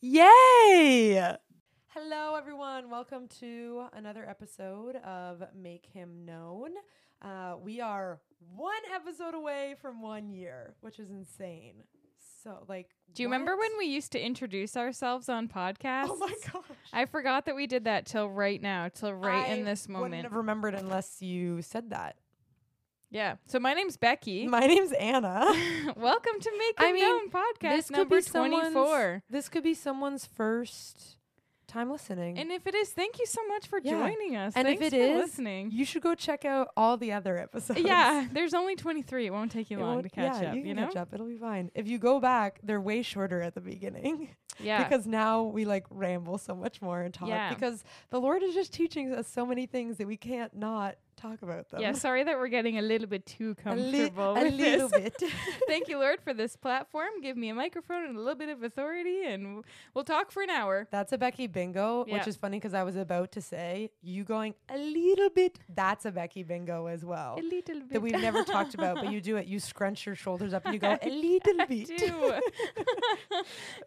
Yay! Hello, everyone. Welcome to another episode of Make Him Known. Uh, we are one episode away from one year, which is insane. So, like, Do you remember when we used to introduce ourselves on podcasts? Oh my gosh! I forgot that we did that till right now, till right I in this Wouldn't moment. have remembered unless you said that. Yeah. So my name's Becky. My name's Anna. Welcome to Make I It mean, Known podcast this could number be someone's- 24. this could be someone's first time listening. And if it is, thank you so much for Yeah. joining us. And if Thanks it for is, listening. you should go check out all the other episodes. yeah, there's only 23. It won't take you It long won't- to catch yeah, up, you you, can know? catch up. It'll be fine. If you go back, they're way shorter at the beginning. Yeah. because now we like ramble so much more and talk Yeah. because the Lord is just teaching us so many things that we can't not talk about them. yeah, sorry that we're getting a little bit too a, li- comfortable a little bit. Thank you, Lord, for this platform. Give me a microphone and a little bit of authority, and we'll talk for an hour. That's a Becky bingo, Yeah. which is funny because I was about to say you going a little bit. That's a Becky bingo as well. A little bit. That we've never talked about, but you do it. You scrunch your shoulders up and you go a little bit.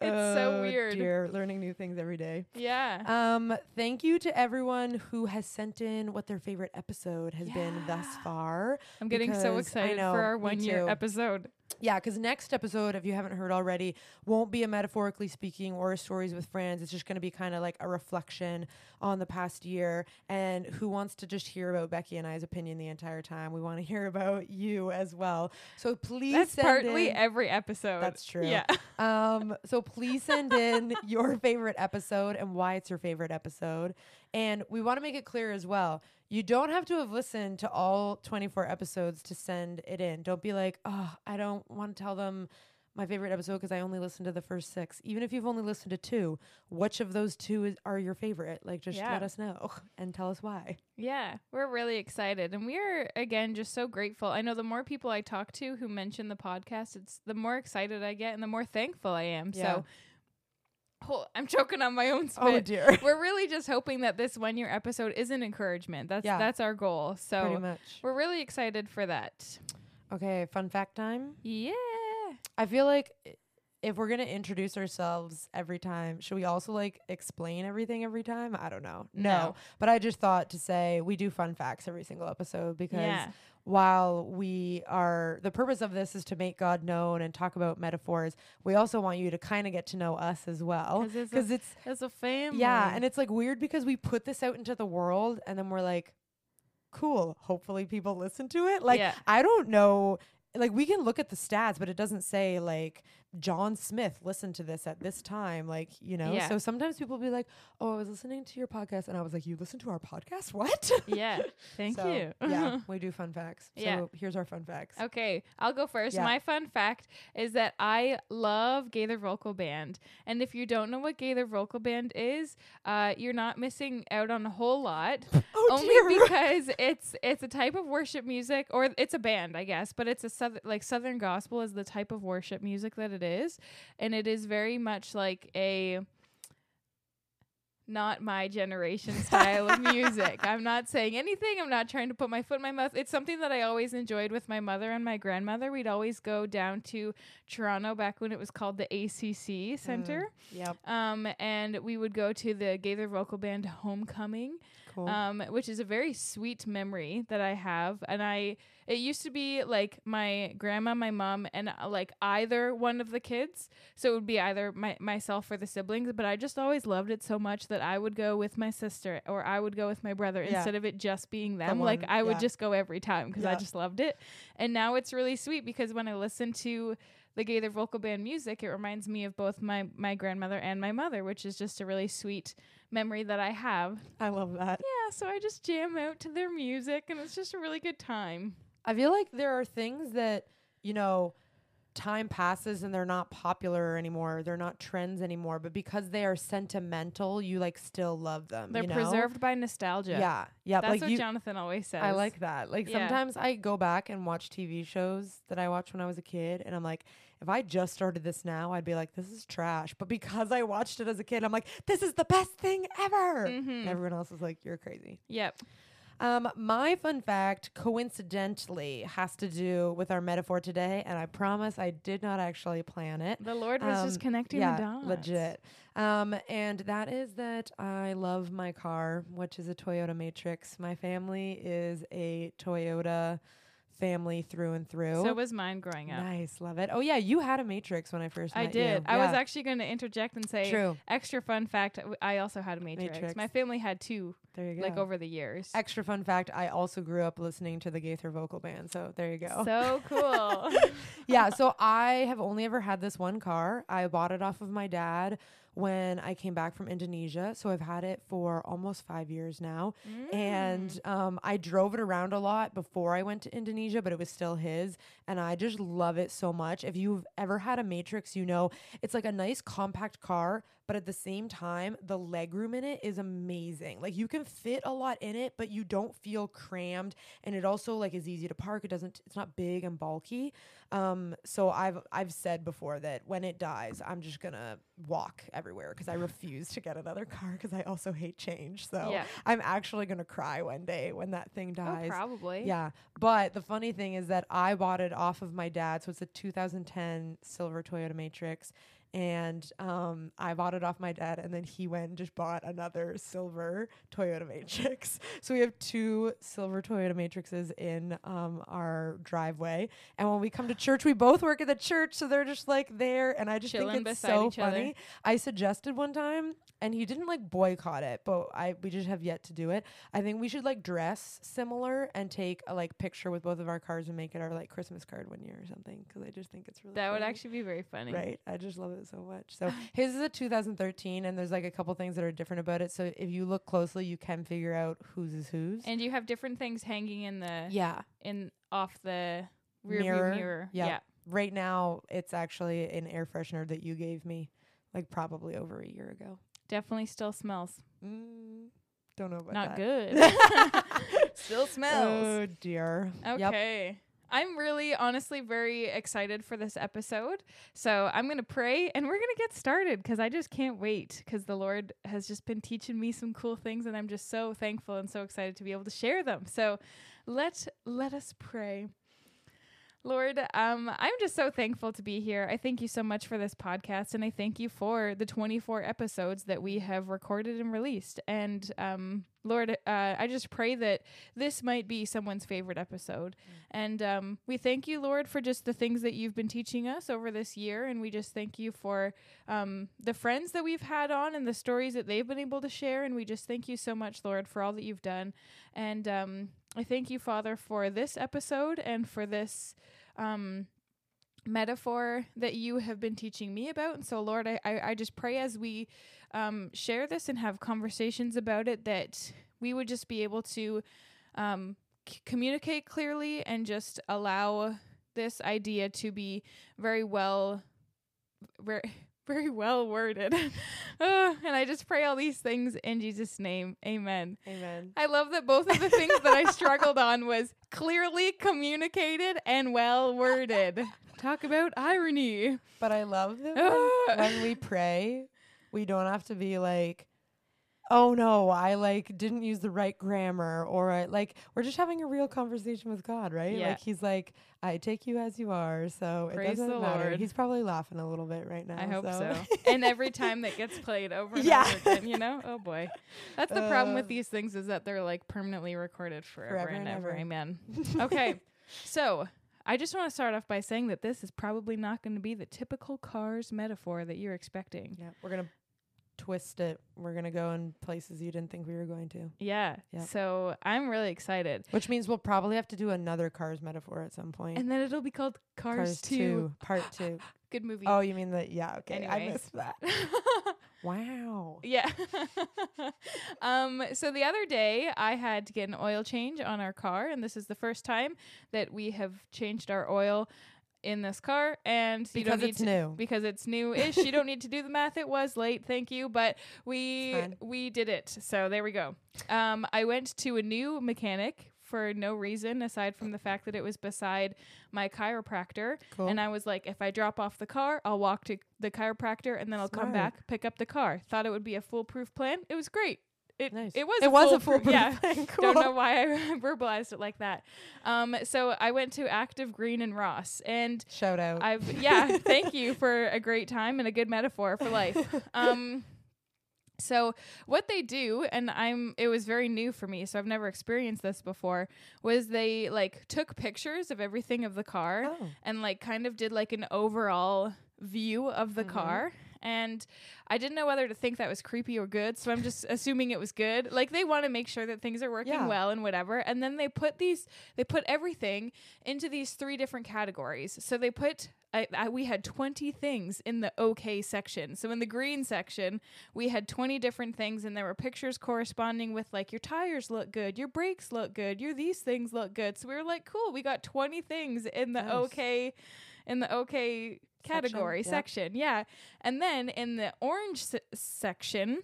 it's so Oh, weird. Dear, learning new things every day. Yeah. Um, thank you to everyone who has sent in what their favorite episode has been thus far. I'm getting so excited know, for our one year episode. Yeah, because next episode, if you haven't heard already, won't be a metaphorically speaking or a stories with friends. It's just going to be kind of like a reflection on the past year. And who wants to just hear about Becky and I's opinion the entire time? We want to hear about you as well. So please That's send partly in- every episode. That's true. Yeah. um, so please send in your favorite episode and why it's your favorite episode. And we want to make it clear as well. You don't have to have listened to all 24 episodes to send it in. Don't be like, oh, I don't want to tell them my favorite episode because I only listened to the first six. Even if you've only listened to two, which of those two is, are your favorite? Like, just Yeah. let us know and tell us why. Yeah, we're really excited. And we are, again, just so grateful. I know the more people I talk to who mention the podcast, it's the more excited I get and the more thankful I am. Yeah. So oh, I'm choking on my own oh, spit. Oh, dear. We're really just hoping that this one year episode is an encouragement. That's Yeah. that's our goal. So much. we're really excited for that. Okay, fun fact time. Yeah. I feel like if we're gonna introduce ourselves every time, should we also like explain everything every time? I don't know. No. No. But I just thought to say we do fun facts every single episode because Yeah. while we are the purpose of this is to make God known and talk about metaphors, we also want you to kind of get to know us as well. 'Cause Because it's As a family. yeah, and it's like weird because we put this out into the world and then we're like, cool. Hopefully people listen to it. Like Yeah. I don't know. Like we can look at the stats, but it doesn't say like John Smith listened to this at this time. Like you know. Yeah. So sometimes people be like, "Oh, I was listening to your podcast," and I was like, "You listen to our podcast? What?" yeah. Thank So, you. yeah, we do fun facts. Yeah. So here's our fun facts. Okay, I'll go first. Yeah. My fun fact is that I love Gaither Vocal Band. And if you don't know what Gaither Vocal Band is, uh, you're not missing out on a whole lot. Oh only dear. because it's it's a type of worship music or it's a band, I guess, but it's a southern like southern gospel is the type of worship music that it is, and it is very much like a not my generation style of music. I'm not saying anything. I'm not trying to put my foot in my mouth. It's something that I always enjoyed with my mother and my grandmother. We'd always go down to Toronto back when it was called the ACC Center. Yep. Um, and we would go to the Gaither Vocal Band homecoming, Cool. um, which is a very sweet memory that I have. And I, it used to be like my grandma, my mom, and uh, like either one of the kids. So it would be either my myself or the siblings. But I just always loved it so much that I would go with my sister or I would go with my brother Yeah. instead of it just being them. like I would yeah. just go every time because I just loved it. And now it's really sweet because when I listen to the Gaither vocal band music, it reminds me of both my my grandmother and my mother, which is just a really sweet memory that I have. I love that. Yeah, so I just jam out to their music and it's just a really good time. I feel like there are things that, you know, time passes and they're not popular anymore. They're not trends anymore, but because they are sentimental, you like still love them. They're you know? preserved by nostalgia. Yeah. Yeah. That's like what you Jonathan always says. I like that. Like Yeah. sometimes I go back and watch TV shows that I watched when I was a kid and I'm like, if I just started this now, I'd be like, this is trash. But because I watched it as a kid, I'm like, this is the best thing ever. Mhm. Everyone else is like, you're crazy. Yep. Um, my fun fact, coincidentally, has to do with our metaphor today, and I promise I did not actually plan it. The Lord was Um, just connecting yeah, the dots. legit. Um, and that is that I love my car, which is a Toyota Matrix. My family is a Toyota family through and through. So was mine growing up. nice, love it. Oh yeah, you had a Matrix when I first I met did. you. I was actually going to interject and say true. extra fun fact. I also had a Matrix. Matrix. My family had two, There you go. like over the years. Extra fun fact: I also grew up listening to the Gaither vocal band. So there you go. So cool. yeah, so I have only ever had this one car. I bought it off of my dad when I came back from Indonesia. So I've had it for almost five years now. Mm. And um, I drove it around a lot before I went to Indonesia, but it was still his. And I just love it so much. If you've ever had a Matrix, you know it's like a nice compact car, but at the same time, the legroom in it is amazing. Like you can fit a lot in it, but you don't feel crammed. And it also like is easy to park. It doesn't. It's not big and bulky. Um, so I've I've said before that when it dies, I'm just gonna walk everywhere because I refuse to get another car because I also hate change. So Yeah. I'm actually gonna cry one day when that thing oh, dies. probably. Yeah, but the funny thing is that I bought it off of my dad. So it's a 2010 silver Toyota Matrix, and um, I bought it off my dad, and then he went and just bought another silver Toyota Matrix. So we have two silver Toyota Matrixes in um, our driveway, and when we come to church, we both work at the church, so they're just like there, and I just Chilling think it's so each other. funny. I suggested one time, and he didn't like boycott it, but I we just have yet to do it. I think we should like dress similar and take a like picture with both of our cars and make it our like Christmas card one year or something because I just think it's really That would actually be very funny. Right. I just love it so much. So his is a 2013 and there's like a couple things that are different about it. So if you look closely, you can figure out whose is whose. And you have different things hanging in the yeah. in off the rear Mirror. view mirror. Yep. Yeah. Right now, it's actually an air freshener that you gave me like probably over a year ago. Definitely still smells. Mm, don't know about that. Not that. good. still smells. Oh dear. Yep. I'm really honestly very excited for this episode. So I'm going to pray and we're going to get started because I just can't wait because the Lord has just been teaching me some cool things and I'm just so thankful and so excited to be able to share them. So let let us pray. Lord, um, I'm just so thankful to be here. I thank you so much for this podcast, and I thank you for the 24 episodes that we have recorded and released. And um, Lord, uh, I just pray that this might be someone's favorite episode. And um, we thank you, Lord, for just the things that you've been teaching us over this year. And we just thank you for um, the friends that we've had on and the stories that they've been able to share. And we just thank you so much, Lord, for all that you've done. And um, I thank you, Father, for this episode and for this um, metaphor that you have been teaching me about. And so, Lord, I, I, just pray as we um, share this and have conversations about it that we would just be able to um, c- communicate clearly and just allow this idea to be very well, very well worded. Uh, and I just pray all these things in Jesus' name. Amen. Amen. I love that both of the things that I struggled on was clearly communicated and well worded. Talk about irony. But I love that when, when we pray, we don't have to be like, oh no, I like didn't use the right grammar or I, like we're just having a real conversation with God, right? Yeah. Like he's like, I take you as you are, so Praise it doesn't the matter. Lord. He's probably laughing a little bit right now. I hope so. and every time that gets played over and Yeah. over again, you know? Oh boy. That's the problem with Uh, these things is that they're like permanently recorded forever, Forever and and ever. ever. Amen. Okay. so I just want to start off by saying that this is probably not going to be the typical cars metaphor that you're expecting. yeah, we're gonna twist it. We're gonna go in places you didn't think we were going to, Yeah. Yep. So I'm really excited. which means we'll probably have to do another Cars metaphor at some point. And then it'll be called Cars, 2. Part Two. Good movie. Oh, you mean the yeah? Okay, I missed that. Wow. yeah. um so the other day I had to get an oil change on our car and this is the first time that we have changed our oil in this car and you don't Because need it's to new. because it's new-ish. you don't need to do the math. It was late, thank you, but we we did it. So there we go. Um, I went to a new mechanic for no reason aside from the fact that it was beside my chiropractor, Cool. and I was like, if I drop off the car, I'll walk to the chiropractor, and then I'll come back, pick up the car. Thought it would be a foolproof plan. It was great. It Nice. it was it a was a foolproof- yeah. thing. Cool. Don't know why I verbalized it like that. Um, so I went to Active Green and Ross, and Shout out. I've yeah, thank you for a great time and a good metaphor for life. Um so what they do and I'm it was very new for me so I've never experienced this before was they like took pictures of everything of the car oh. and like kind of did like an overall view of the Mhm. car and I didn't know whether to think that was creepy or good so I'm just assuming it was good like they want to make sure that things are working Yeah. well and whatever and then they put these they put everything into these three different categories so they put I, I, we had 20 things in the okay section. So in the green section, we had 20 different things and there were pictures corresponding with like your tires look good, your brakes look good, your these things look good. So we were like, cool, we got 20 things in the Nice. okay in the okay category yep. section. Yeah. And then in the orange se- section,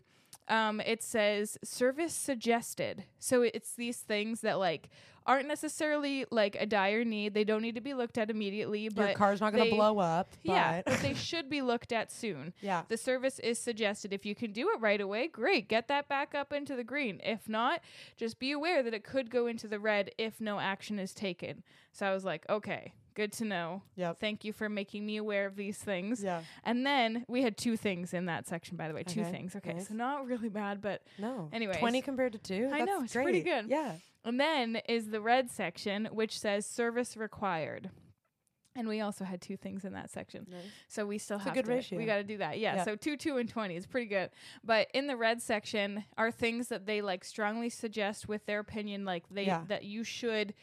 um, it says service suggested. So it's these things that like aren't necessarily like a dire need. They don't need to be looked at immediately, But Your car's not going to blow up. yeah, but but they should be looked at soon. yeah. The service is suggested. If you can do it right away, great. Get that back up into the green. If not, just be aware that it could go into the red if no action is taken. So I was like, okay, good to know. Yep. Thank you for making me aware of these things. Yeah. And then we had two things in that section, by the way. Two things. Okay. nice. So not really bad, but No. Anyway, 20 compared to 2? I That's know, it's great. pretty good. Yeah. and then is the red section, which says service required. And we also had two things in that section. Nice. So we still It's a good to, ratio. We got to do that. Yeah, Yeah. So two, two, and twenty is pretty good. But in the red section are things that they like strongly suggest with their opinion, like they Yeah. that you should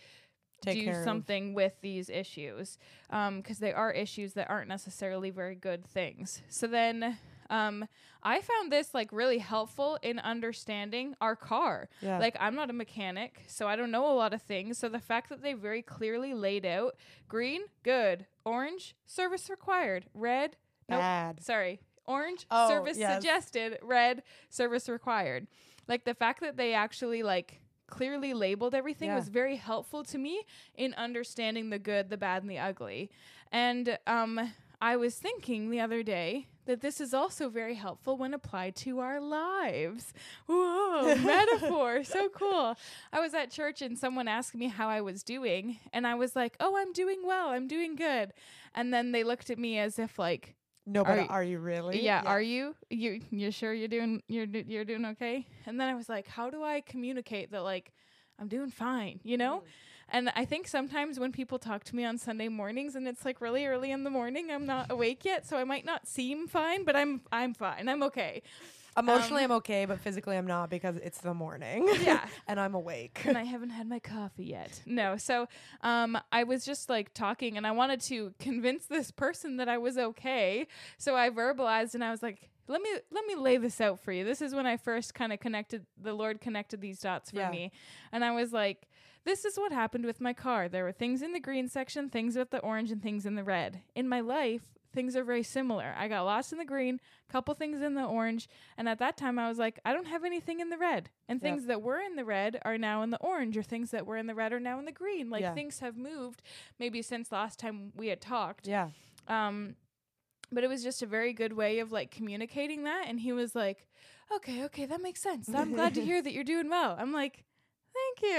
Take do care of- something with these issues, because they are issues that aren't necessarily very good things. So then. Um, I found this like really helpful in understanding our car. Yeah. Like I'm not a mechanic, so I don't know a lot of things. So the fact that they very clearly laid out green, good, orange, service required, red, nope, bad. sorry, orange, Oh, service yes. suggested, red, service required. Like the fact that they actually like clearly labeled everything Yeah. was very helpful to me in understanding the good, the bad, and the ugly. And um I was thinking the other day that this is also very helpful when applied to our lives. Whoa, metaphor, so cool. I was at church and someone asked me how I was doing, and I was like, "Oh, I'm doing well. I'm doing good." And then they looked at me as if like, No, but Are are, you really? yeah, are you you you sure you're doing you're do- you're doing okay? And then I was like, how do I communicate that like I'm doing fine, you know? Mm. And I think sometimes when people talk to me on Sunday mornings and it's like really early in the morning, I'm not awake yet, so I might not seem fine, but I'm I'm fine. I'm okay. Emotionally, Um, I'm okay, but physically, I'm not because it's the morning. Yeah. and I'm awake. and I haven't had my coffee yet. No, so um, I was just like talking, and I wanted to convince this person that I was okay. So I verbalized, and I was like, "Let me let me lay this out for you." This is when I first kind of connected. The Lord connected these dots for Yeah. me, and I was like. This is what happened with my car. There were things in the green section, things with the orange, and things in the red. In my life, things are very similar. I got lost in the green, couple things in the orange, and at that time I was like, I don't have anything in the red. And Yep. things that were in the red are now in the orange, or things that were in the red are now in the green. Like Yeah. things have moved maybe since last time we had talked. yeah. Um but it was just a very good way of like communicating that and he was like, "Okay, okay, that makes sense. I'm glad to hear that you're doing well." I'm like, "Thank you."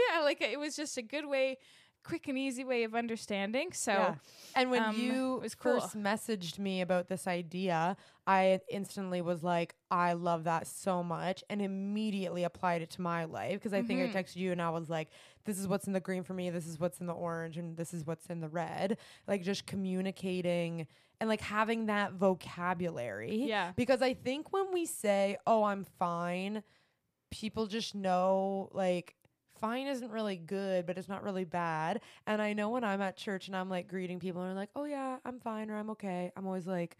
Yeah, like it was just a good way quick and easy way of understanding. So, Yeah. And when um, you cool. first messaged me about this idea, I instantly was like, I love that so much and immediately applied it to my life because I think Mhm. I texted you and I was like, this is what's in the green for me, this is what's in the orange, and this is what's in the red. Like just communicating and like having that vocabulary. yeah. Because I think when we say, oh, I'm fine, people just know like fine isn't really good, but it's not really bad. And I know when I'm at church and I'm like greeting people and they're like, oh, yeah, I'm fine or I'm okay, I'm always like,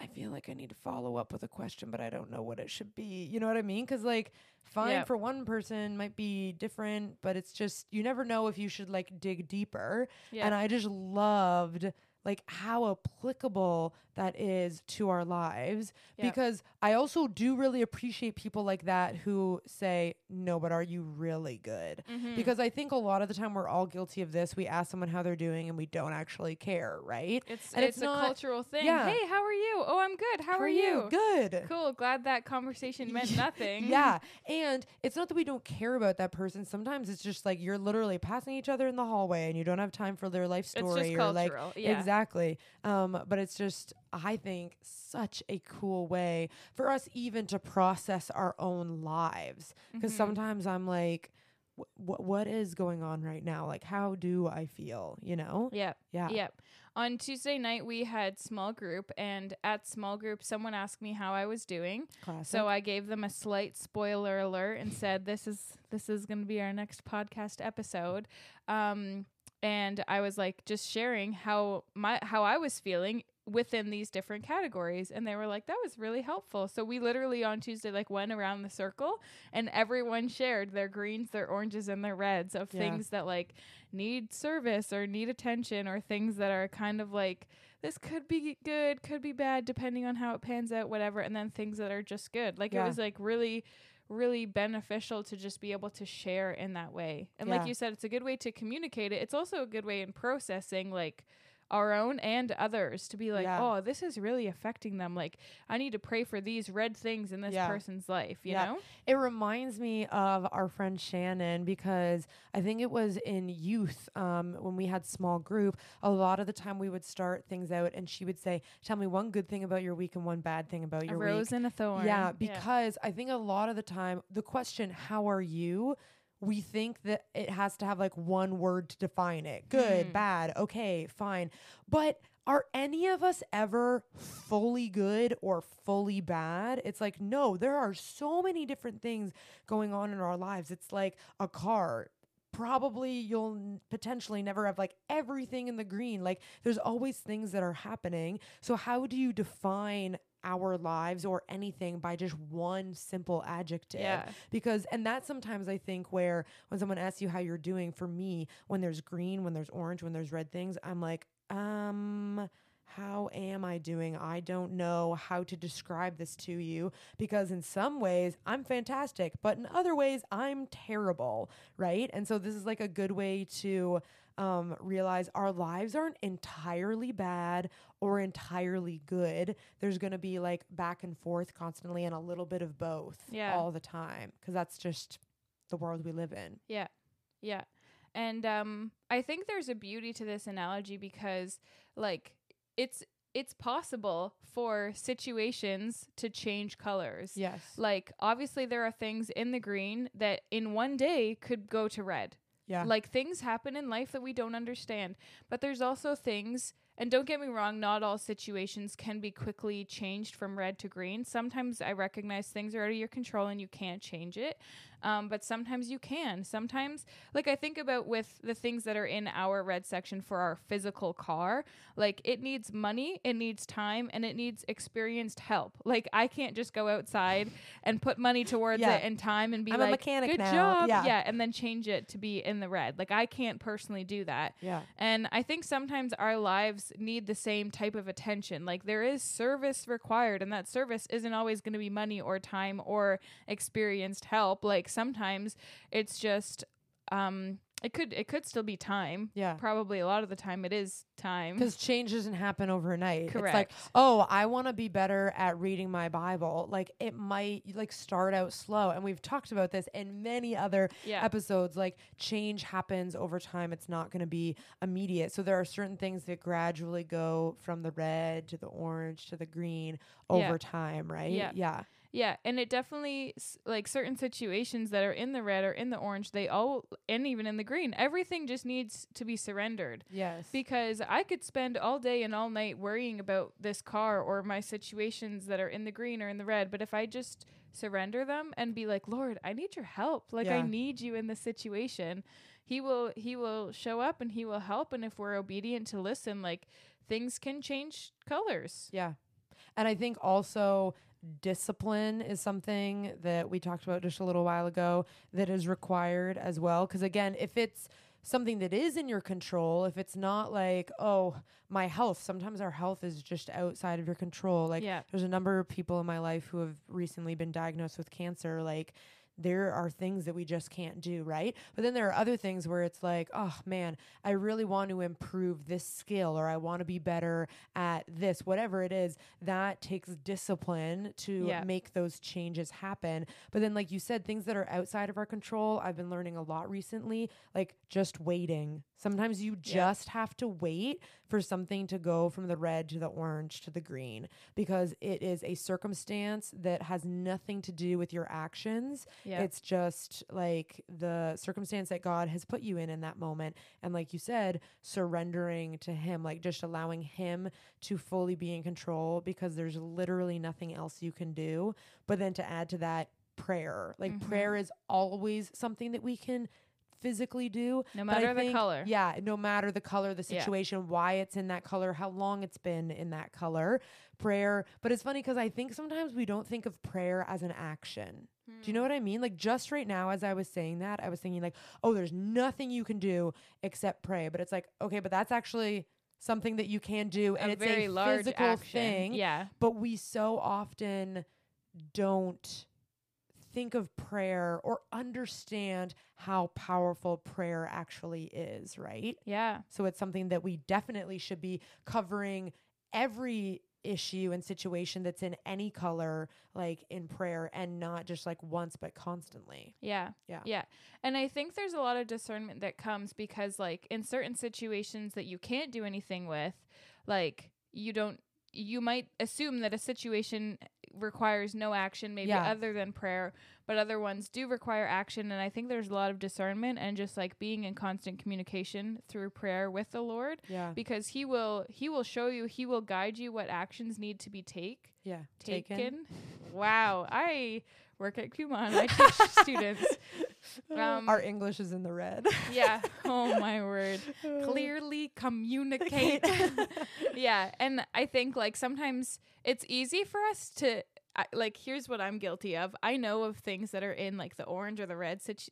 I feel like I need to follow up with a question, but I don't know what it should be. You know what I mean? Because, like, fine Yeah. for one person might be different, but it's just, you never know if you should like dig deeper. Yeah. And I just loved like how applicable that is to our lives Yep. because I also do really appreciate people like that who say, "No, but are you really good?" Mhm. Because I think a lot of the time we're all guilty of this. We ask someone how they're doing and we don't actually care, right? it's and it's, it's a not- cultural thing. yeah. Hey, how are you? Oh, I'm good. How, are you? Good. Cool. Glad that conversation meant nothing. Yeah. And it's not that we don't care about that person. Sometimes it's just like you're literally passing each other in the hallway and you don't have time for their life It's story just or like cultural. yeah. Exactly. Um, but it's just, I think, such a cool way for us even to process our own lives. Because Mhm. sometimes I'm like, "Wh- what is going on right now? Like, how do I feel? You know? Yep. Yeah. Yep. On Tuesday night, we had small group, and at small group, someone asked me how I was doing. Classic. So I gave them a slight spoiler alert and said, "This is this is going to be our next podcast episode." Um, and I was like, just sharing how my how I was feeling within these different categories, and they were like, "That was really helpful." So we literally on Tuesday like went around the circle, and everyone shared their greens, their oranges, and their reds of Yeah. things that like need service or need attention, or things that are kind of like this could be good, could be bad, depending on how it pans out, whatever. And then things that are just good. Like Yeah. it was like really, really beneficial to just be able to share in that way. And Yeah. like you said, it's a good way to communicate it. It's also a good way in processing like our own and others to be like, Yeah. oh, this is really affecting them. Like I need to pray for these red things in this Yeah. person's life, you Yeah. know? It reminds me of our friend Shannon because I think it was in youth um, when we had small group. A lot of the time we would start things out, and she would say, "Tell me one good thing about your week and one bad thing about A your rose week." and a thorn. Yeah, because I think a lot of the time the question "How are you?" We think that it has to have like one word to define it. Good, Mm. bad, okay, fine. But are any of us ever fully good or fully bad? It's like, no, there are so many different things going on in our lives. It's like a car. Probably you'll n- potentially never have like everything in the green. Like there's always things that are happening. So, how do you define our lives or anything by just one simple adjective? Yeah. because and that's sometimes i think where when someone asks you how you're doing for me when there's green when there's orange when there's red things i'm like um how am i doing i don't know how to describe this to you because in some ways i'm fantastic but in other ways i'm terrible right and so this is like a good way to um, realize our lives aren't entirely bad or entirely good. There's going to be like back and forth constantly and a little bit of both Yeah. all the time because that's just the world we live in. Yeah. Yeah. And um I think there's a beauty to this analogy because like it's it's possible for situations to change colors. Yes. Like obviously there are things in the green that in one day could go to red. Yeah. Like things happen in life that we don't understand. But there's also things and don't get me wrong, not all situations can be quickly changed from red to green. Sometimes I recognize things are out of your control and you can't change it. Um, but sometimes you can. Sometimes, like I think about with the things that are in our red section for our physical car, like it needs money, it needs time, and it needs experienced help. Like I can't just go outside and put money towards Yeah. it and time and be I'm a mechanic good now." job, Yeah. yeah, and then change it to be in the red. Like I can't personally do that. yeah. And I think sometimes our lives need the same type of attention. Like there is service required, and that service isn't always going to be money or time or experienced help. Like sometimes it's just um it could it could still be time. Yeah. Probably a lot of the time it is time. Because change doesn't happen overnight. It's like, oh, I want to be better at reading my Bible. Like it might like start out slow. And we've talked about this in many other Yeah. episodes. Like change happens over time. It's not going to be immediate. So there are certain things that gradually go from the red to the orange to the green over Yeah. time, right? Yeah. Yeah. Yeah, and it definitely s- like certain situations that are in the red or in the orange, they all and even in the green, everything just needs to be surrendered. Yes. because I could spend all day and all night worrying about this car or my situations that are in the green or in the red. But if I just surrender them and be like, Lord, I need your help. Like I need you in this situation. He will he will show up and he will help. And if we're obedient to listen, like things can change colors. Yeah. And I think also discipline is something that we talked about just a little while ago that is required as well. Because again, if it's something that is in your control, if it's not like, oh, my health, sometimes our health is just outside of your control. Like yeah. there's a number of people in my life who have recently been diagnosed with cancer. Like there are things that we just can't do, right? But then there are other things where it's like, oh man, I really want to improve this skill or I want to be better at this, whatever it is. That takes discipline to Yeah. make those changes happen. But then, like you said, things that are outside of our control, I've been learning a lot recently, like just waiting. Sometimes you just have to wait for something to go from the red to the orange to the green because it is a circumstance that has nothing to do with your actions. Yeah. It's just like the circumstance that God has put you in in that moment. And like you said, surrendering to Him, like just allowing Him to fully be in control because there's literally nothing else you can do. But then to add to that, prayer. Like Mhm. prayer is always something that we can physically do. no matter the color. Yeah, no matter the color, the Yeah. situation, why it's in that color, how long it's been in that color, prayer. But it's funny because I think sometimes we don't think of prayer as an action. Do you Hmm. know what I mean? Like just right now, as I was saying that, I was thinking like, oh, there's nothing you can do except pray. But it's like, okay, but that's actually something that you can do, and a it's very a large physical action. thing. Yeah. But we so often don't think of prayer or understand how powerful prayer actually is, right? Yeah. So it's something that we definitely should be covering every issue and situation that's in any color, like in prayer, and not just like once, but constantly. Yeah. Yeah. Yeah. And I think there's a lot of discernment that comes because like in certain situations that you can't do anything with, like you don't you might assume that a situation requires no action maybe Yeah. other than prayer, but other ones do require action and I think there's a lot of discernment and just like being in constant communication through prayer with the Lord Yeah. because he will he will show you, he will guide you what actions need to be take Yeah. taken. Wow, I work at Kumon. I teach students. Um, Our English is in the red. Yeah. Oh my word. Clearly communicate. yeah, and I think like sometimes it's easy for us to I, like. Here's what I'm guilty of. I know of things that are in like the orange or the red situ-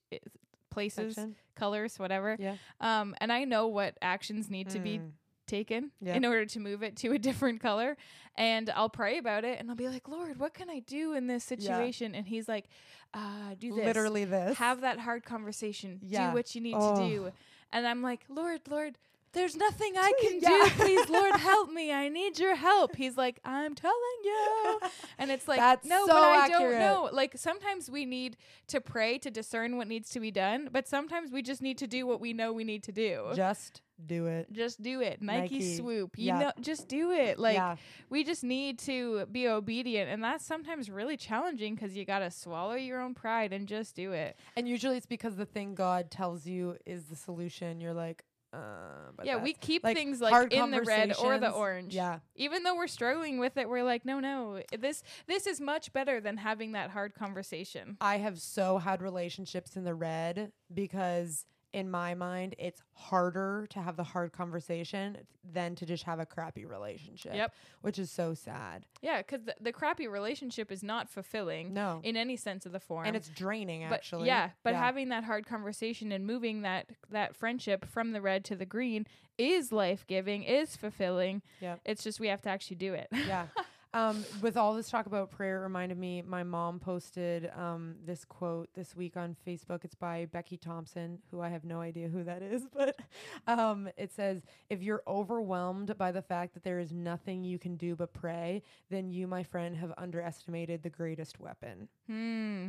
places, Section. colors, whatever. Yeah. Um, and I know what actions need to be Mm. Taken Yeah. in order to move it to a different color. And I'll pray about it and I'll be like, Lord, what can I do in this Yeah. situation? And he's like, uh, do this. literally this. Have that hard conversation. Yeah. Do what you need Oh. to do. And I'm like, Lord, Lord, there's nothing I can Yeah. do. Please, Lord, help me. I need your help. He's like, I'm telling you. And it's like, That's no, so but I accurate. don't know. Like sometimes we need to pray to discern what needs to be done, but sometimes we just need to do what we know we need to do. Just do it. Just do it. Nike, Nike. swoop. You know just do it. Like yeah. we just need to be obedient and that's sometimes really challenging cuz you got to swallow your own pride and just do it. And usually it's because the thing God tells you is the solution. You're like, uh, yeah, we keep like, things like in the red or the orange. Yeah. Even though we're struggling with it, we're like, no, no, this this is much better than having that hard conversation. I have so had relationships in the red because in my mind it's harder to have the hard conversation than to just have a crappy relationship. Yep. Which is so sad. Yeah, cuz the, the crappy relationship is not fulfilling No. in any sense of the form. and it's draining but actually. yeah, but having that hard conversation and moving that that friendship from the red to the green is life giving, is fulfilling. Yep. It's just we have to actually do it. yeah. Um, with all this talk about prayer, it reminded me my mom posted um, this quote this week on Facebook. It's by Becky Thompson, who I have no idea who that is, but um, it says, If you're overwhelmed by the fact that there is nothing you can do but pray, then you, my friend, have underestimated the greatest weapon. hmm.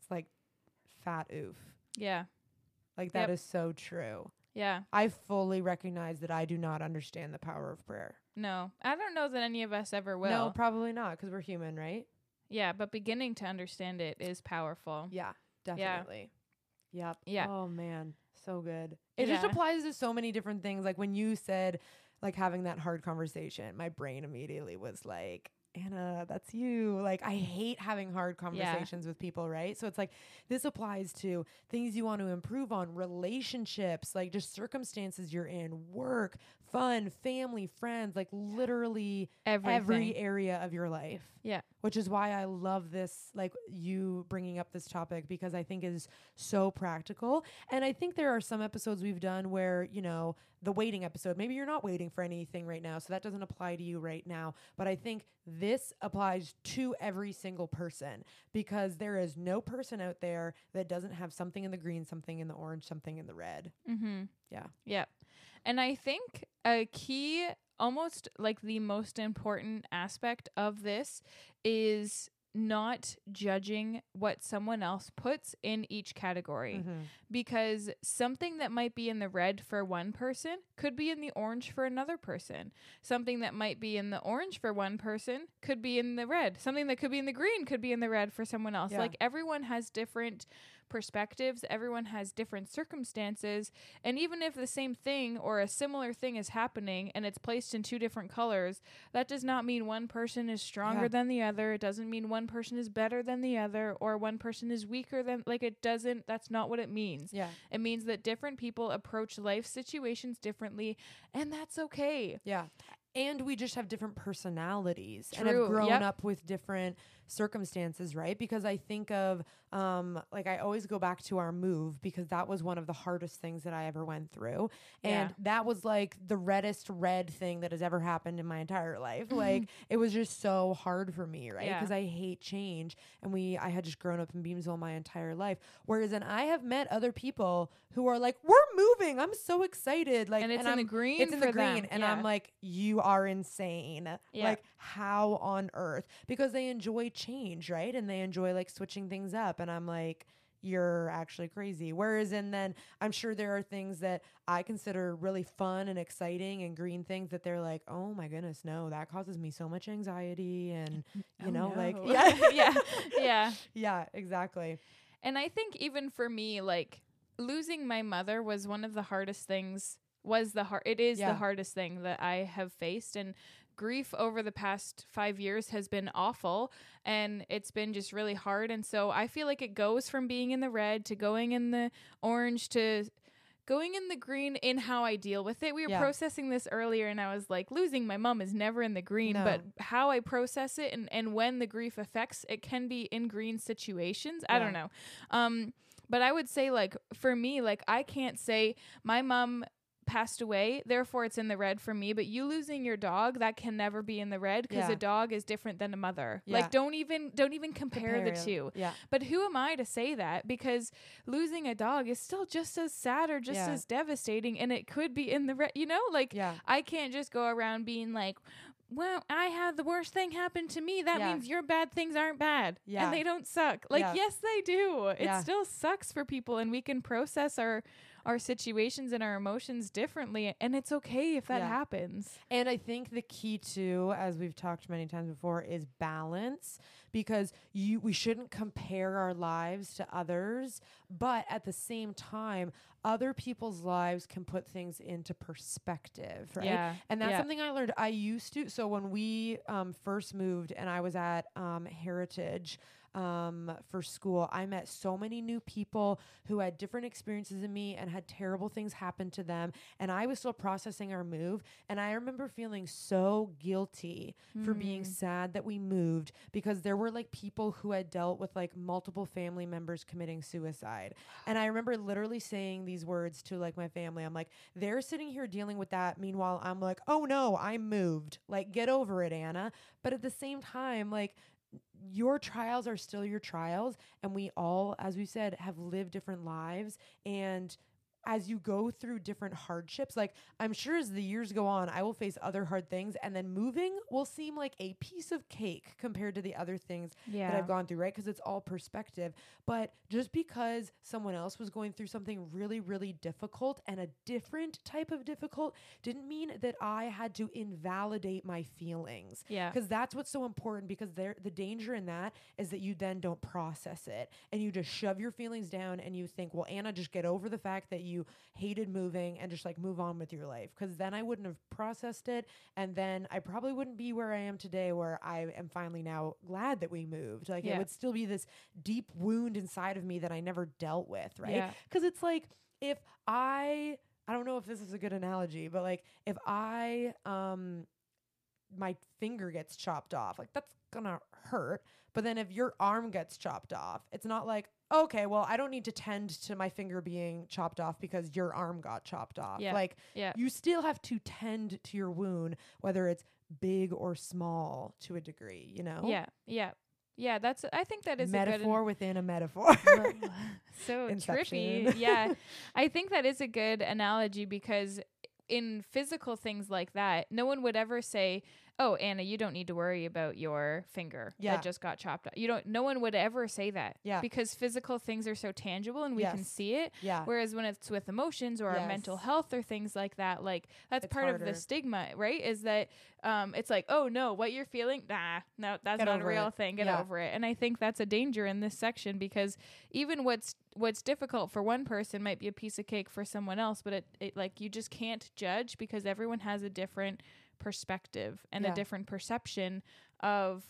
It's like fat oof. Yeah. Like that Yep. is so true. Yeah. I fully recognize that I do not understand the power of prayer. No. I don't know that any of us ever will. No, probably not, because we're human, right? yeah, but beginning to understand it is powerful. Yeah, definitely. Yep. Yeah. Oh man, so good. It just applies to so many different things. Like when you said like having that hard conversation, my brain immediately was like, Anna, that's you. Like, I hate having hard conversations with people, right? So it's like this applies to things you want to improve on, relationships, like just circumstances you're in, work, fun, family, friends, like literally Everything. every area of your life. Yeah. Which is why I love this, like you bringing up this topic because I think is so practical. And I think there are some episodes we've done where, you know, the waiting episode, maybe you're not waiting for anything right now. So that doesn't apply to you right now. But I think this applies to every single person because there is no person out there that doesn't have something in the green, something in the orange, something in the red. Mm-hmm. Yeah. Yep. And I think a key, almost like the most important aspect of this is not judging what someone else puts in each category Mhm. because something that might be in the red for one person could be in the orange for another person. Something that might be in the orange for one person could be in the red. Something that could be in the green could be in the red for someone else. Yeah. Like everyone has different perspectives, everyone has different circumstances, and even if the same thing or a similar thing is happening and it's placed in two different colors, that does not mean one person is stronger Yeah. than the other. It doesn't mean one person is better than the other or one person is weaker than like it doesn't that's not what it means. Yeah. It means that different people approach life situations differently and that's okay. Yeah. And we just have different personalities and have grown yep. up with different circumstances, right? Because I think of um like I always go back to our move because that was one of the hardest things that I ever went through. And Yeah. that was like the reddest red thing that has ever happened in my entire life. like it was just so hard for me, right? Yeah. Because I hate change and we I had just grown up in Beamsville my entire life. Whereas then I have met other people who are like, We're moving. I'm so excited. Like and it's in I'm the green it's in the green them. and Yeah. i'm like you are insane Yeah. like how on earth because they enjoy change right and they enjoy like switching things up and i'm like you're actually crazy whereas and then i'm sure there are things that i consider really fun and exciting and green things that they're like oh my goodness no that causes me so much anxiety and mm, mm, you Oh, know like yeah yeah. Yeah. yeah exactly And I think even for me, like losing my mother was one of the hardest things. Was the hard? It is Yeah. the hardest thing that I have faced, and grief over the past five years has been awful, and it's been just really hard. And so I feel like it goes from being in the red to going in the orange to going in the green in how I deal with it. We were Yeah. processing this earlier and I was like, losing my mom is never in the green, but how I process it and, and when the grief affects it can be in green situations. I Yeah. don't know. Um, but I would say like for me, like I can't say my mom passed away, therefore it's in the red for me. But you losing your dog, that can never be in the red because Yeah. a dog is different than a mother. Yeah. Like don't even don't even compare, the two. yeah But who am I to say that? Because losing a dog is still just as sad or just Yeah. as devastating, and it could be in the red. You know, like yeah I can't just go around being like, "Well, I had the worst thing happen to me. That Yeah. means your bad things aren't bad, Yeah. and they don't suck." Like, Yeah. yes, they do. It still sucks for people, and we can process our our situations and our emotions differently, and it's okay if that Yeah. happens. And I think the key too, as we've talked many times before, is balance because you we shouldn't compare our lives to others, but at the same time, other people's lives can put things into perspective, right? Yeah, And that's yeah. something I learned. I used to. So when we um, first moved and I was at um, Heritage um, for school, I met so many new people who had different experiences than me and had terrible things happen to them. And I was still processing our move. And I remember feeling so guilty for being Mm. sad that we moved because there were like people who had dealt with like multiple family members committing suicide. And I remember literally saying these words to like my family. I'm like, they're sitting here dealing with that. Meanwhile, I'm like, oh no, I moved. Like, get over it, Anna. But at the same time, like, your trials are still your trials. And we all, as we said, have lived different lives. And as you go through different hardships, like I'm sure as the years go on, I will face other hard things, and then moving will seem like a piece of cake compared to the other things Yeah, that I've gone through, right? Because it's all perspective. But just because someone else was going through something really, really difficult and a different type of difficult didn't mean that I had to invalidate my feelings. yeah, Because that's what's so important. Because there, the danger in that is that you then don't process it and you just shove your feelings down and you think, well, Anna, just get over the fact that you hated moving and just like move on with your life because then I wouldn't have processed it and then I probably wouldn't be where I am today where I am finally now glad that we moved. Like Yeah. it would still be this deep wound inside of me that I never dealt with, right? Yeah. Cuz it's like if I I don't know if this is a good analogy, but like if I um my finger gets chopped off, like that's gonna hurt. But then if your arm gets chopped off, it's not like, okay, well, I don't need to tend to my finger being chopped off because your arm got chopped off. Yeah. Like Yeah. you still have to tend to your wound, whether it's big or small to a degree, you know? Yeah. Yeah. Yeah. That's. I think that is a good. Metaphor within a metaphor. So trippy. Yeah. I think that is a good analogy because in physical things like that, no one would ever say, "Oh, Anna, you don't need to worry about your finger Yeah. that just got chopped off." You don't no one would ever say that. Yeah. Because physical things are so tangible and we can see it. yeah. Whereas when it's with emotions or our mental health or things like that, like that's It's part of the stigma, right? Is that um, it's like, oh no, what you're feeling, nah, no, that's Get not a real it. thing. Get Yeah. over it. And I think that's a danger in this section because even what's what's difficult for one person might be a piece of cake for someone else, but it, it like you just can't judge because everyone has a different perspective and Yeah. a different perception of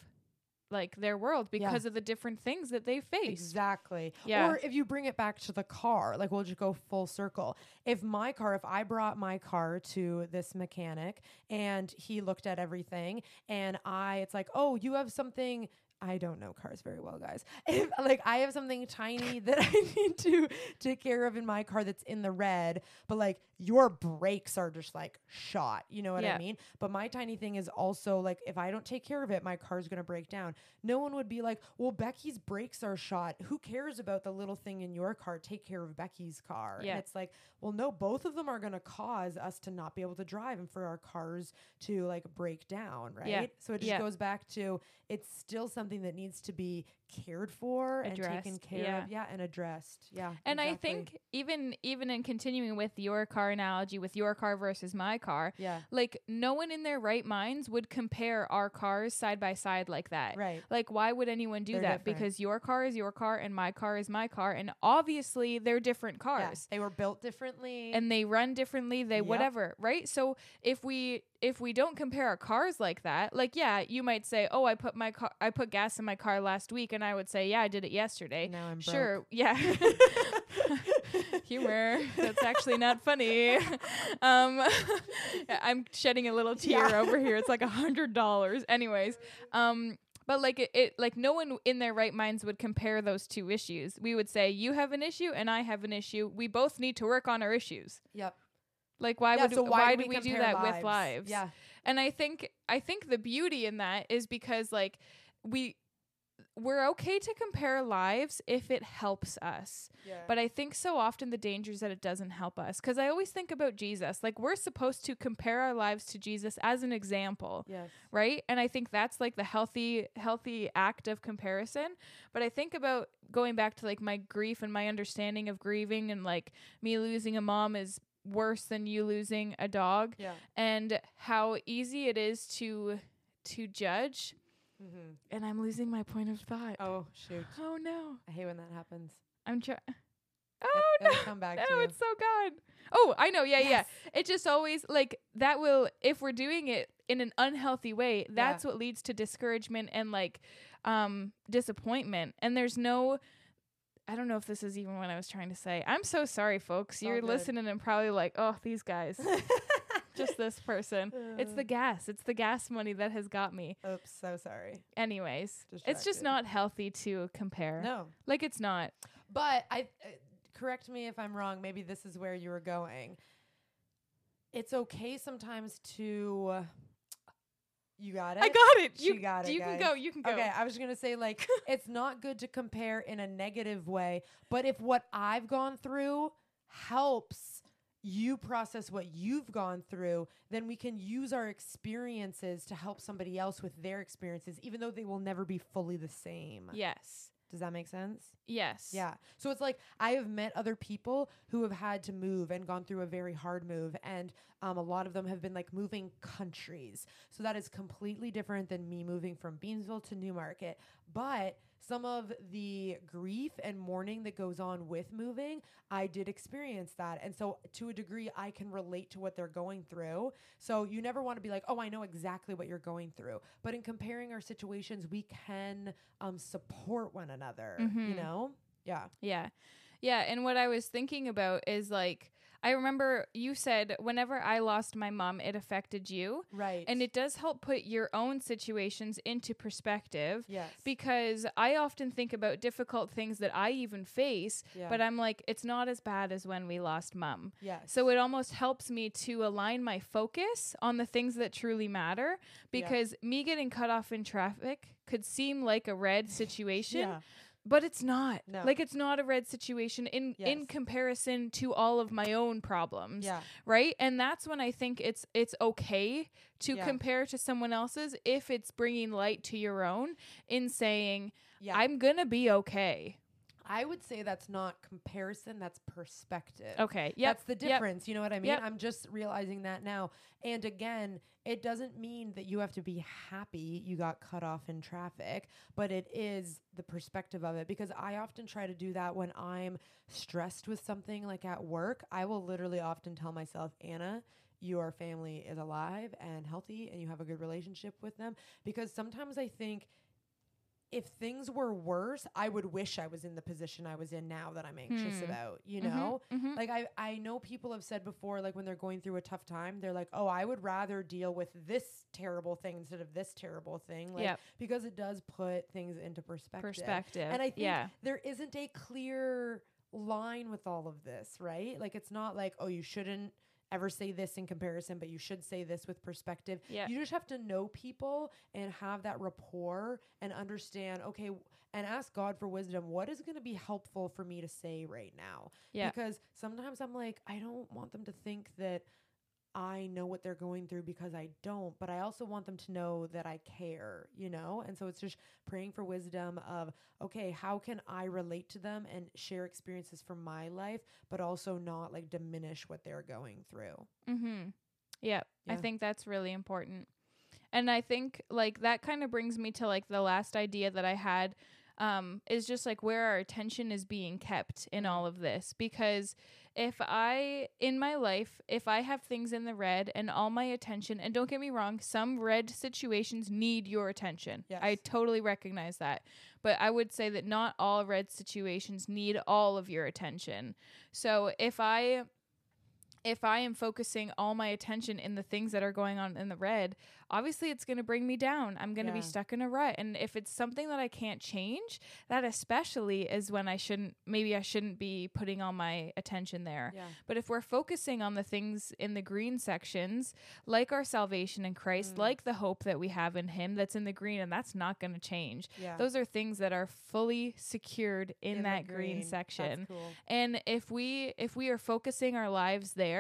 like their world Yeah. because of the different things that they face. Exactly. Yeah. Or if you bring it back to the car, like we'll just go full circle. If my car, if I brought my car to this mechanic and he looked at everything and I, it's like, oh, you have something. I don't know cars very well, guys. If, like I have something tiny that I need to take care of in my car that's in the red, but like your brakes are just like shot. You know what Yeah. I mean? But my tiny thing is also like if I don't take care of it, my car's gonna break down. No one would be like, well, Becky's brakes are shot. Who cares about the little thing in your car? Take care of Becky's car. Yeah. And it's like, well, no, both of them are gonna cause us to not be able to drive and for our cars to like break down, right? Yeah. So it just Yeah. goes back to it's still something that needs to be cared for and taken care yeah. of. Yeah, and addressed. Yeah. And I think even even in continuing with your car analogy with your car versus my car, Yeah. like no one in their right minds would compare our cars side by side like that. Right. Like why would anyone do They're that? different. Because your car is your car and my car is my car and obviously they're different Yeah. cars. They were built differently. And they run differently, they Yep. whatever, right? So if we if we don't compare our cars like that, like yeah, you might say, "Oh, I put my car I put gas in my car last week," and I would say, "Yeah, I did it yesterday." now I'm broke. Sure, yeah. Humor. That's actually not funny. Um, I'm shedding a little tear Yeah. over here. It's like a hundred dollars. Anyways, um, but like it, it, like no one in their right minds would compare those two issues. We would say, "You have an issue, and I have an issue. We both need to work on our issues." Yep. Like, why yeah, would so why, do we do compare that with lives? Yeah. And I think I think the beauty in that is because like we we're okay to compare lives if it helps us. Yeah. But I think so often the danger is that it doesn't help us. Because I always think about Jesus. Like, we're supposed to compare our lives to Jesus as an example, yes. right? And I think that's like the healthy, healthy act of comparison. But I think about going back to like my grief and my understanding of grieving and like me losing a mom is worse than you losing a dog Yeah. and how easy it is to to judge Mm-hmm. and i'm losing my point of thought Oh shoot! oh no I hate when that happens. i'm trying It- oh it'll no come back no it's so good oh i know yeah yeah it just always like that will if we're doing it in an unhealthy way that's what leads to discouragement and like um disappointment and there's no I don't know if this is even what I was trying to say. I'm so sorry, folks. all You're good. listening and probably like, oh, these guys, just this person. It's the gas. It's the gas money that has got me. Oops, so sorry. Anyways, it's just Distracted. not healthy to compare. No, Like it's not. but I uh, correct me if I'm wrong. Maybe this is where you were going. It's okay sometimes to. You got it. I got it. She You got it, You can guys. go. You can go. Okay, I was gonna say like it's not good to compare in a negative way, but if what I've gone through helps you process what you've gone through, then we can use our experiences to help somebody else with their experiences, even though they will never be fully the same. Yes. Does that make sense? Yes. Yeah. So it's like I have met other people who have had to move and gone through a very hard move. And um, a lot of them have been like moving countries. So that is completely different than me moving from Beamsville to Newmarket. But some of the grief and mourning that goes on with moving, I did experience that. And so to a degree I can relate to what they're going through. So you never want to be like, "Oh, I know exactly what you're going through." But in comparing our situations, we can um support one another, you Mhm. know? Yeah. Yeah. Yeah. And what I was thinking about is like, I remember you said whenever I lost my mom, it affected you. Right. And it does help put your own situations into perspective. yes. Because I often think about difficult things that I even face, yeah. but I'm like, it's not as bad as when we lost mom. yes. So it almost helps me to align my focus on the things that truly matter because me getting cut off in traffic could seem like a red situation, yeah. But it's not. No. Like it's not a red situation in in comparison to all of my own problems, Yeah. right? And that's when I think it's it's okay to Yeah. compare to someone else's if it's bringing light to your own in saying Yeah. I'm going to be okay. I would say that's not comparison, that's perspective. Okay. Yep. That's the Yep. difference. You know what I mean? Yep. I'm just realizing that now. And again, it doesn't mean that you have to be happy you got cut off in traffic, but it is the perspective of it because I often try to do that when I'm stressed with something like at work. I will literally often tell myself, Anna, your family is alive and healthy and you have a good relationship with them because sometimes I think if things were worse, I would wish I was in the position I was in now that I'm anxious Hmm. about, you Mhm, know? mhm. Like I I know people have said before like when they're going through a tough time, they're like, "Oh, I would rather deal with this terrible thing instead of this terrible thing." Like Yep. because it does put things into perspective. perspective. And I think yeah. there isn't a clear line with all of this, right? Like it's not like, "Oh, you shouldn't ever say this in comparison, but you should say this with perspective." Yeah. You just have to know people and have that rapport and understand, okay, w- and ask God for wisdom. What is going to be helpful for me to say right now? Yeah. Because sometimes I'm like, I don't want them to think that I know what they're going through because I don't, but I also want them to know that I care, you know? And so it's just praying for wisdom of, okay, how can I relate to them and share experiences from my life, but also not like diminish what they're going through? Mm-hmm. Yep. I think that's really important. And I think like that kind of brings me to like the last idea that I had um is just like where our attention is being kept in all of this because if I in my life if I have things in the red and all my attention and don't get me wrong some red situations need your attention. I totally recognize that. But I would say that not all red situations need all of your attention. So if I if I am focusing all my attention in the things that are going on in the red, obviously it's going to bring me down. I'm going to Yeah. be stuck in a rut. And if it's something that I can't change, that especially is when I shouldn't, maybe I shouldn't be putting all my attention there. Yeah. But if we're focusing on the things in the green sections, like our salvation in Christ, Mm. like the hope that we have in Him, that's in the green, and that's not going to change. Yeah. Those are things that are fully secured in, the that green, section. That's cool. And if we if we are focusing our lives there,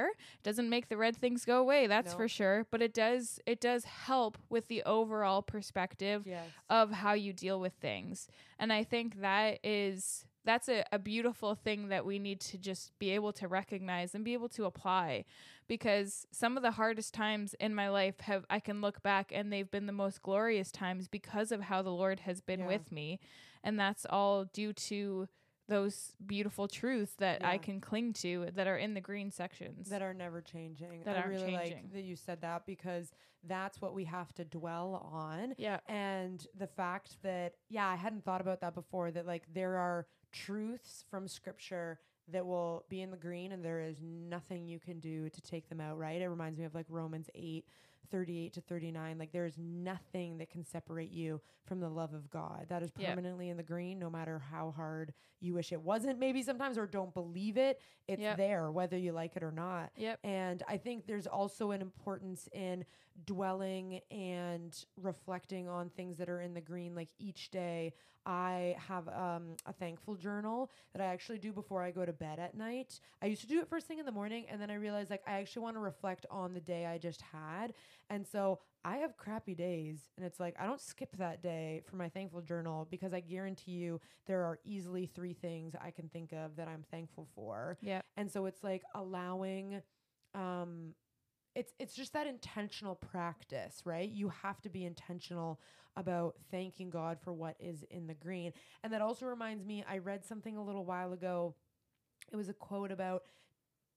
doesn't make the red things go away, that's No. for sure, but it does it does help with the overall perspective Yes. of how you deal with things. And I think that is that's a, a beautiful thing that we need to just be able to recognize and be able to apply because some of the hardest times in my life have I can look back and they've been the most glorious times because of how the Lord has been Yeah. with me. And that's all due to those beautiful truths that I can cling to that are in the green sections. that are never changing. That I really changing. like that you said that because that's what we have to dwell on. yeah. And the fact that, yeah, I hadn't thought about that before, that like there are truths from scripture that will be in the green and there is nothing you can do to take them out, right? It reminds me of like Romans 8, 38 to 39. Like there is nothing that can separate you from the love of God. That is Yep. permanently in the green, no matter how hard you wish it wasn't, maybe sometimes, or don't believe it. It's Yep. there, whether you like it or not. Yep. And I think there's also an importance in dwelling and reflecting on things that are in the green. Like each day, I have um, a thankful journal that I actually do before I go to bed at night. I used to do it first thing in the morning, and then I realized like I actually want to reflect on the day I just had. And so I have crappy days, and it's like I don't skip that day for my thankful journal because I guarantee you there are easily three things I can think of that I'm thankful for. Yeah. And so it's like allowing um it's it's just that intentional practice, right? You have to be intentional about thanking God for what is in the green. And that also reminds me I read something a little while ago. It was a quote about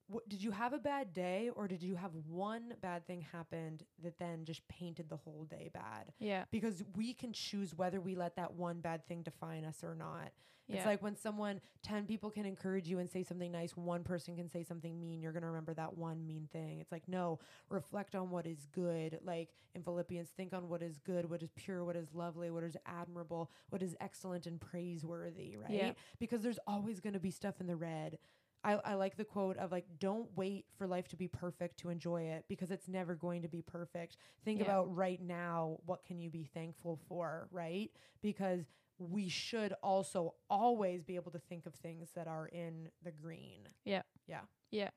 what, did you have a bad day or did you have one bad thing happened that then just painted the whole day bad? Yeah. Because we can choose whether we let that one bad thing define us or not. Yeah. It's like when someone, 10 people can encourage you and say something nice, one person can say something mean, you're going to remember that one mean thing. It's like, no, reflect on what is good. Like in Philippians, think on what is good, what is pure, what is lovely, what is admirable, what is excellent and praiseworthy, right? Yeah. Because there's always going to be stuff in the red. I, I like the quote of like, don't wait for life to be perfect to enjoy it because it's never going to be perfect. Think Yeah. about right now, what can you be thankful for, right? Because we should also always be able to think of things that are in the green. Yeah. Yeah. Yeah.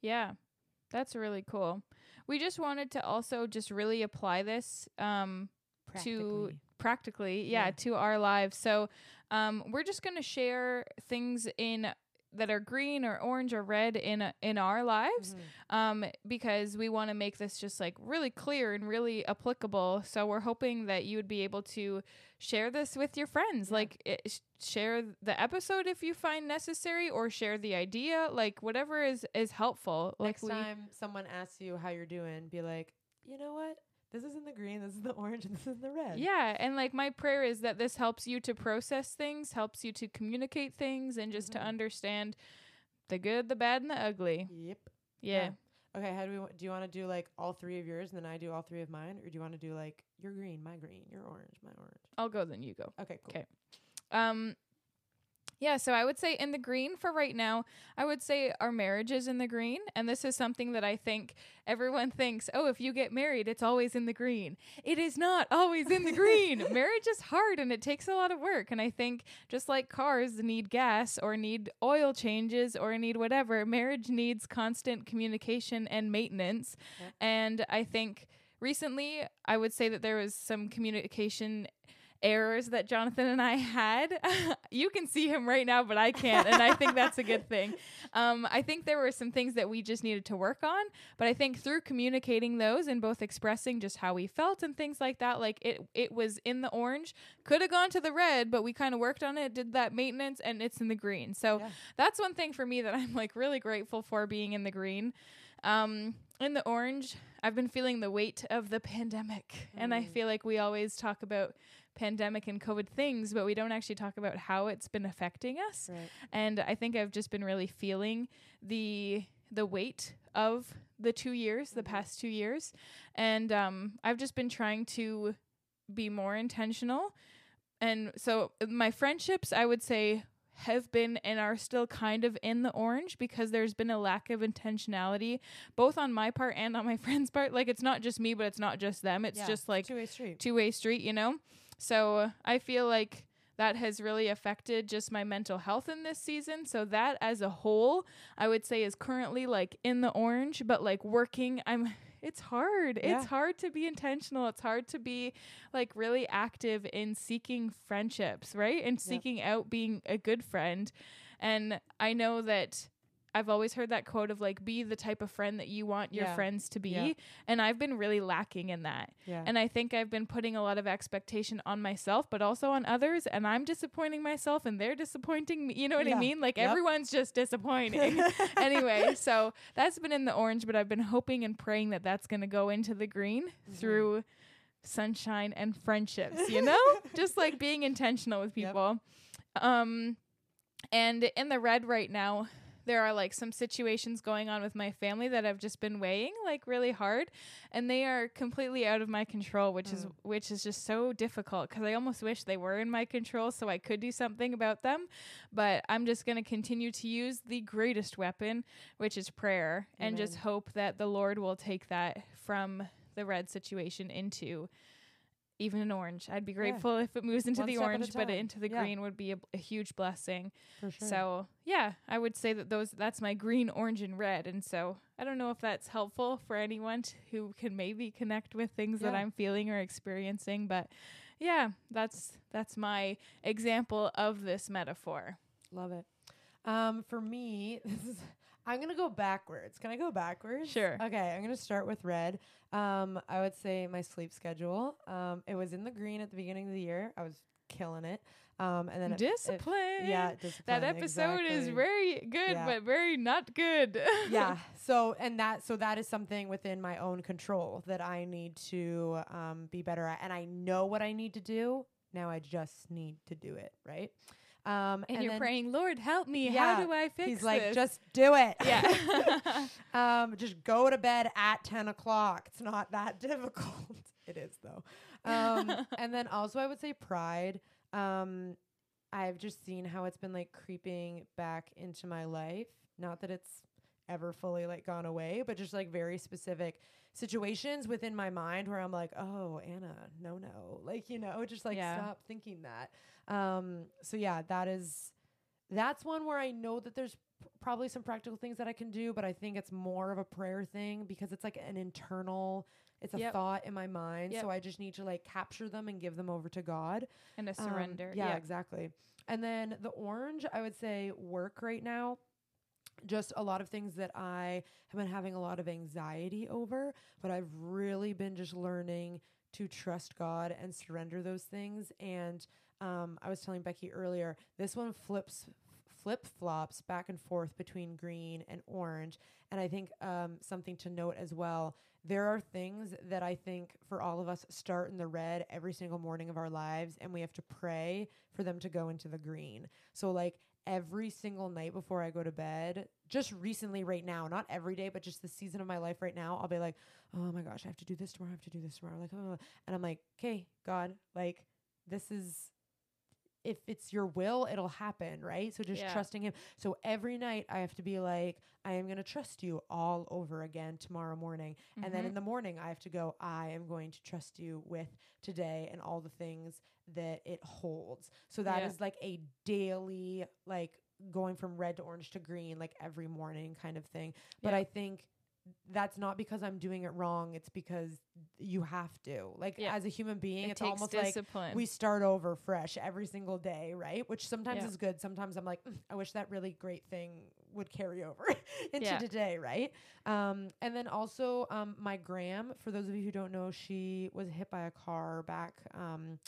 Yeah. That's really cool. We just wanted to also just really apply this um To- practically, yeah, Yeah. to our lives. So, um we're just going to share things in that are green or orange or red in a, in our lives Mhm. um, because we want to make this just like really clear and really applicable. So we're hoping that you would be able to share this with your friends, Yeah. like it, share the episode if you find necessary, or share the idea, like whatever is is helpful. Next like we, time someone asks you how you're doing, be like, you know what? This is in the green, this is the orange, and this is the red. Yeah, and like my prayer is that this helps you to process things, helps you to communicate things, and just Mhm. to understand the good, the bad, and the ugly. Yep. Yeah. Okay, how do we do you want to do like all three of yours and then I do all three of mine or do you want to do like your green, my green, your orange, my orange? I'll go, then you go. Okay, cool. 'Kay. Um yeah, so I would say in the green for right now, I would say our marriage is in the green. And this is something that I think everyone thinks, oh, if you get married, it's always in the green. It is not always in the green. marriage is hard and it takes a lot of work. And I think just like cars need gas or need oil changes or need whatever, marriage needs constant communication and maintenance. Yep. And I think recently I would say that there was some communication errors that Jonathan and I had. you can see him right now, but I can't, and I think that's a good thing. Um, I think there were some things that we just needed to work on, but I think through communicating those and both expressing just how we felt and things like that, like it it was in the orange, could have gone to the red, but we kind of worked on it, did that maintenance, and it's in the green. So Yeah. that's one thing for me that I'm like really grateful for being in the green. Um, in the orange, I've been feeling the weight of the pandemic, and I Mm. feel like we always talk about pandemic and COVID things, but we don't actually talk about how it's been affecting us. Right. And I think I've just been really feeling the the weight of the two years, the Mhm. past two years, and um, I've just been trying to be more intentional. And so uh, my friendships, I would say, have been and are still kind of in the orange because there's been a lack of intentionality, both on my part and on my friend's part. Like it's not just me, but it's not just them. It's Yeah, just like two way street. two way street, you know? So I feel like that has really affected just my mental health in this season. So that as a whole, I would say is currently like in the orange, but like working, I'm it's hard. Yeah. It's hard to be intentional. It's hard to be like really active in seeking friendships, right? And seeking out being a good friend. And I know that I've always heard that quote of like be the type of friend that you want your Yeah. friends to be. Yeah. And I've been really lacking in that. Yeah. And I think I've been putting a lot of expectation on myself, but also on others. And I'm disappointing myself and they're disappointing me. You know what I mean? Like Yep. everyone's just disappointing. anyway, so that's been in the orange, but I've been hoping and praying that that's going to go into the green Mhm. through sunshine and friendships, you know? just like being intentional with Yep. people. Um and in the red right now, there are like some situations going on with my family that I've just been weighing like really hard and they are completely out of my control which is Mm. which is just so difficult cuz I almost wish they were in my control so I could do something about them but I'm just going to continue to use the greatest weapon which is prayer and just hope that the Lord will take that from the red situation into even an orange. I'd be grateful if it moves into One the step at a orange, but into the Yeah. green would be a, a huge blessing. Sure. So yeah, I would say that those that's my green, orange, and red. And so I don't know if that's helpful for anyone t- who can maybe connect with things that I'm feeling or experiencing. But yeah, that's that's my example of this metaphor. Love it. Um, for me, this is I'm gonna go backwards. Can I go backwards? Sure. Okay, I'm gonna start with red. Um, I would say my sleep schedule. Um, it was in the green at the beginning of the year. I was killing it. Um, and then it- it- Discipline. yeah, discipline. That episode is very good, Yeah. but very not good. yeah. So and that so that is something within my own control that I need to um, be better at, and I know what I need to do. Now I just need to do it right. Um, and, you're then praying, Lord, help me. Yeah, How do I fix He's like, just do it. yeah. um, just go to bed at 10 o'clock. It's not that difficult. it is, though. Um, and then also, I would say pride. Um, I've just seen how it's been like creeping back into my life. Not that it's ever fully like gone away, but just like very specific situations within my mind where I'm like, oh, Anna, no, no. Like, you know, just like Yeah. stop thinking that. Um, so yeah, that is that's one where I know that there's p- probably some practical things that I can do, but I think it's more of a prayer thing because it's like an internal, it's a Yep. thought in my mind. Yep. So I just need to like capture them and give them over to God. and a Um, surrender. yeah, yeah. exactly. And then the orange, I would say work right now. Just a lot of things that I have been having a lot of anxiety over, but I've really been just learning to trust God and surrender those things. And um, I was telling Becky earlier, this one flips flip flops back and forth between green and orange. And I think um, something to note as well there are things that I think for all of us start in the red every single morning of our lives, and we have to pray for them to go into the green. So, like, every single night before I go to bed, just recently, right now, not every day, but just the season of my life right now, I'll be like, oh my gosh, I have to do this tomorrow, I have to do this tomorrow. Like, oh, and I'm like, okay, God, like, this is if it's your will, it'll happen, right? So just Yeah. trusting him. So every night I have to be like, I am going to trust you all over again tomorrow morning. And then Mhm. in the morning I have to go, I am going to trust you with today and all the things that it holds. So that is Yeah. like a daily like going from red to orange to green like every morning kind of thing. But Yeah. I think that's not because I'm doing it wrong. It's because you have to. Like Yeah. as a human being, it it's almost like discipline. we start over fresh every single day, right? Which sometimes Yeah. is good. Sometimes I'm like, "Mm, I wish that really great thing would carry over into Yeah. today, right? Um, and then also, um, my gram, for those of you who don't know, she was hit by a car back um,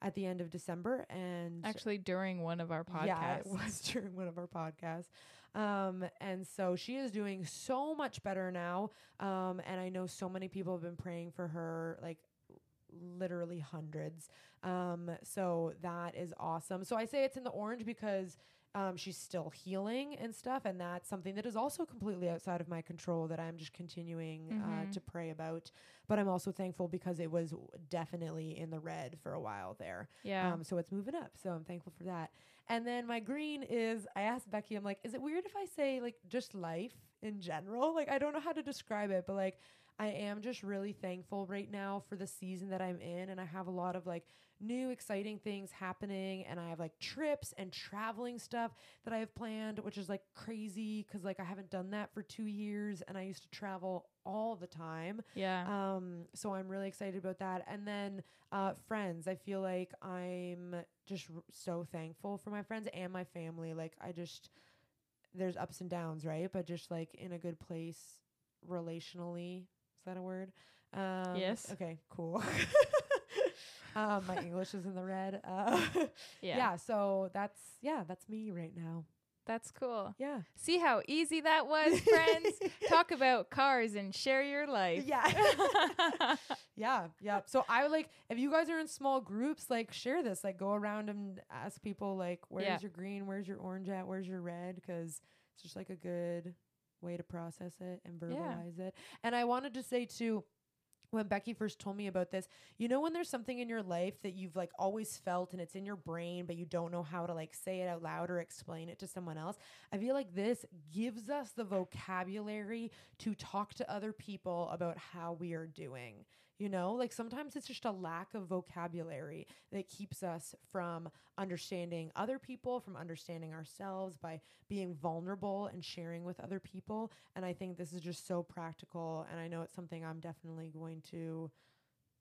at the end of December. And Actually, during one of our podcasts. yeah, it was during one of our podcasts. Um, and so she is doing so much better now. Um, and I know so many people have been praying for her, like literally hundreds. Um, so that is awesome. So I say it's in the orange because um, she's still healing and stuff, and that's something that is also completely outside of my control that I'm just continuing uh, Mhm. to pray about. But I'm also thankful because it was definitely in the red for a while there. Yeah. Um, so it's moving up. So I'm thankful for that. And then my green is I asked Becky, I'm like, is it weird if I say like just life in general? Like I don't know how to describe it, but like I am just really thankful right now for the season that I'm in and I have a lot of like new exciting things happening and I have like trips and traveling stuff that I have planned, which is like crazy cuz like I haven't done that for 2 years and I used to travel all the time. yeah. Um, so I'm really excited about that. And then uh, friends, I feel like I'm just r- so thankful for my friends and my family. Like I just there's ups and downs, right? But just like in a good place relationally. Is that a word? Um, Yes. Okay. Cool. um, my English is in the red. Uh, yeah. yeah. So that's yeah, that's me right now. That's cool. Yeah. See how easy that was, friends? Talk about cars and share your life. Yeah. yeah, yeah. So I would like if you guys are in small groups, like share this. Like go around and ask people like, where's Yeah. your green? Where's your orange at? Where's your red? Because it's just like a good way to process it and verbalize it. And I wanted to say too. When Becky first told me about this, you know, when there's something in your life that you've like always felt and it's in your brain, but you don't know how to like say it out loud or explain it to someone else. I feel like this gives us the vocabulary to talk to other people about how we are doing. You know, like sometimes it's just a lack of vocabulary that keeps us from understanding other people, from understanding ourselves by being vulnerable and sharing with other people. And I think this is just so practical. And I know it's something I'm definitely going to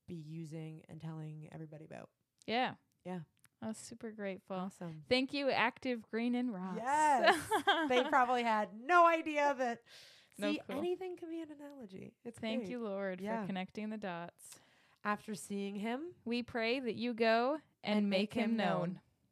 be using and telling everybody about. Yeah. Yeah. I was super grateful. Awesome. Thank you, Active Green and Ross. Yes. they probably had no idea that. No See, anything can be an analogy. It's Thank great. you, Lord, Yeah. for connecting the dots. After seeing him, We pray that you go and, And make, make him him known. known.